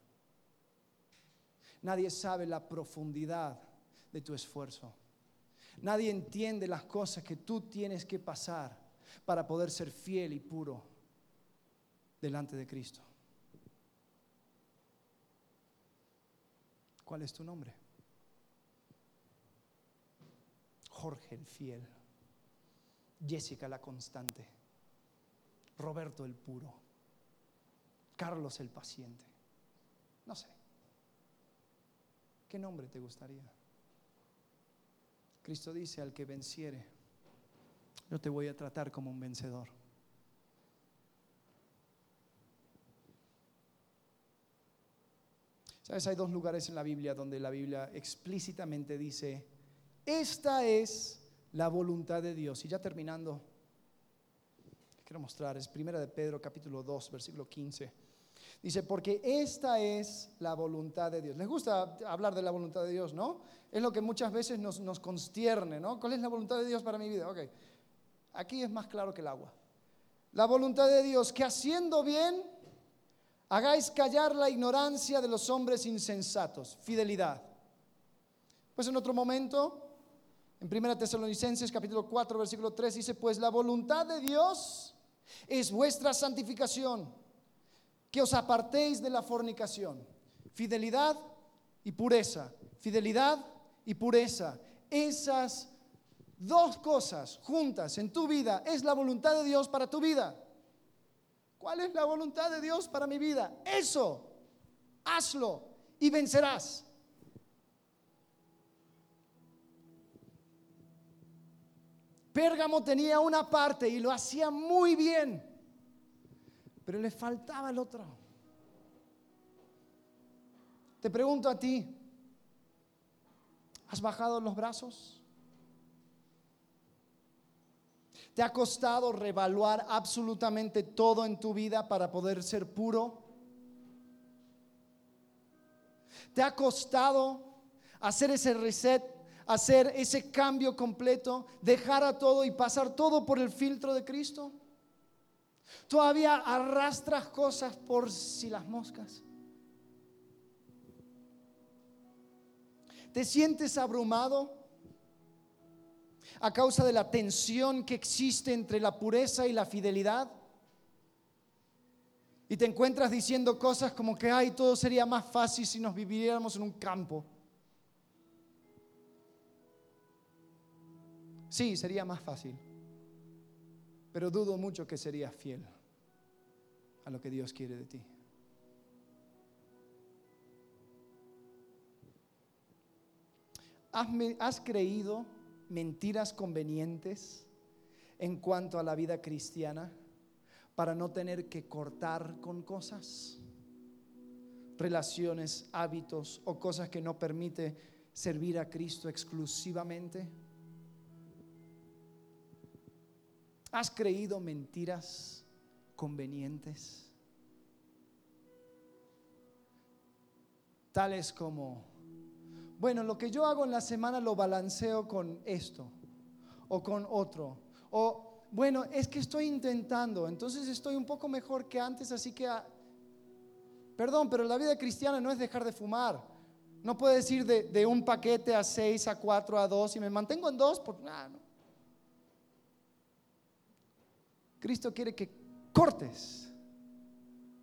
Nadie sabe la profundidad de tu esfuerzo. Nadie entiende las cosas que tú tienes que pasar para poder ser fiel y puro delante de Cristo. ¿Cuál es tu nombre? Jorge el fiel, Jessica la constante, Roberto el puro, Carlos el paciente. No sé. ¿Qué nombre te gustaría? Cristo dice al que venciere, yo te voy a tratar como un vencedor. ¿Sabes? Hay dos lugares en la Biblia donde la Biblia explícitamente dice, esta es la voluntad de Dios. Y ya terminando, quiero mostrar, es primera de Pedro capítulo 2, versículo 15. Dice, porque esta es la voluntad de Dios. Les gusta hablar de la voluntad de Dios, ¿no? Es lo que muchas veces nos, nos constierne, ¿no? ¿Cuál es la voluntad de Dios para mi vida? Ok, aquí es más claro que el agua. La voluntad de Dios, que haciendo bien, hagáis callar la ignorancia de los hombres insensatos. Fidelidad. Pues en otro momento, en 1 Tesalonicenses capítulo 4, versículo 3, dice, pues la voluntad de Dios es vuestra santificación que os apartéis de la fornicación. Fidelidad y pureza. Fidelidad y pureza. Esas dos cosas juntas en tu vida es la voluntad de Dios para tu vida. ¿Cuál es la voluntad de Dios para mi vida? Eso. Hazlo y vencerás. Pérgamo tenía una parte y lo hacía muy bien pero le faltaba el otro. Te pregunto a ti, ¿has bajado los brazos? ¿Te ha costado revaluar absolutamente todo en tu vida para poder ser puro? ¿Te ha costado hacer ese reset, hacer ese cambio completo, dejar a todo y pasar todo por el filtro de Cristo? ¿Todavía arrastras cosas por si las moscas? ¿Te sientes abrumado? a causa de la tensión que existe entre la pureza y la fidelidad. Y te encuentras diciendo cosas como que, ay, todo sería más fácil si nos viviéramos en un campo. Sí, sería más fácil, pero dudo mucho que serías fiel a lo que Dios quiere de ti. ¿Has, creído mentiras convenientes en cuanto a la vida cristiana para no tener que cortar con cosas, relaciones, hábitos o cosas que no permite servir a Cristo exclusivamente? ¿Has creído mentiras convenientes? Tales como bueno, lo que yo hago en la semana lo balanceo con esto o con otro. O, bueno, es que estoy intentando, entonces estoy un poco mejor que antes, así que, ah, perdón, pero la vida cristiana no es dejar de fumar. No puedes ir de, un paquete a seis, a cuatro, a dos y me mantengo en dos, por, nada. no. Cristo quiere que cortes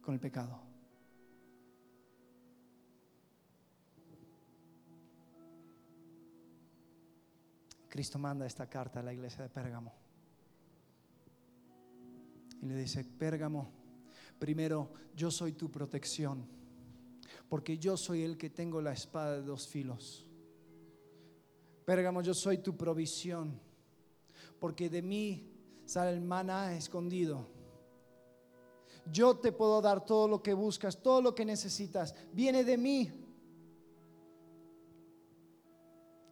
con el pecado. Cristo manda esta carta a la iglesia de Pérgamo. Y le dice, Pérgamo, primero yo soy tu protección, porque yo soy el que tengo la espada de dos filos. Pérgamo, yo soy tu provisión, porque de mí sale el maná escondido. Yo te puedo dar todo lo que buscas, todo lo que necesitas, viene de mí.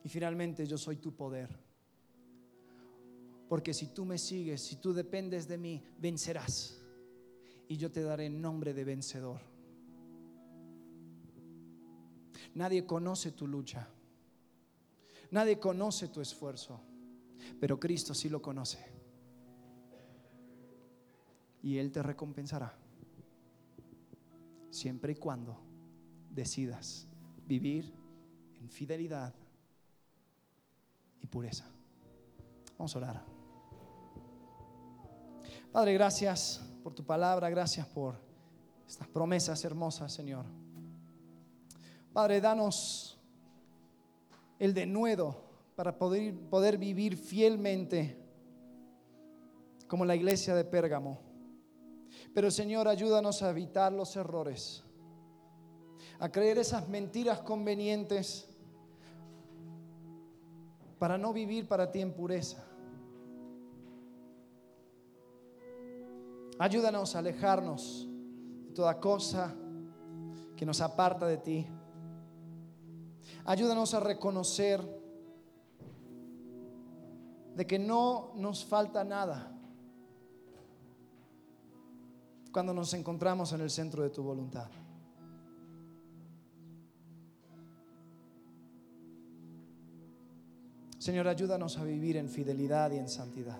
Y finalmente yo soy tu poder. Porque si tú me sigues, si tú dependes de mí, vencerás. Y yo te daré nombre de vencedor. Nadie conoce tu lucha. Nadie conoce tu esfuerzo. Pero Cristo sí lo conoce. Y Él te recompensará. Siempre y cuando decidas vivir en fidelidad y pureza. Vamos a orar. Padre, gracias por tu palabra, gracias por estas promesas hermosas, Señor. Padre, danos el denuedo para poder, poder vivir fielmente como la iglesia de Pérgamo. Pero Señor, ayúdanos a evitar los errores, a creer esas mentiras convenientes para no vivir para ti en pureza. Ayúdanos a alejarnos de toda cosa que nos aparta de ti. Ayúdanos a reconocer de que no nos falta nada cuando nos encontramos en el centro de tu voluntad. Señor, ayúdanos a vivir en fidelidad y en santidad.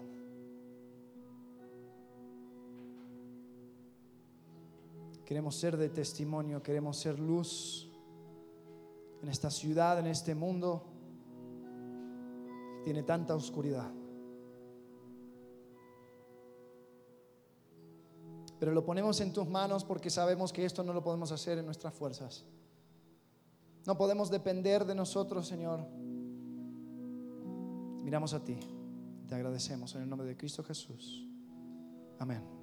Queremos ser de testimonio, queremos ser luz en esta ciudad, en este mundo que tiene tanta oscuridad. Pero lo ponemos en tus manos porque sabemos que esto no lo podemos hacer en nuestras fuerzas. No podemos depender de nosotros, Señor Miramos a ti. Te agradecemos en el nombre de Cristo Jesús. Amén.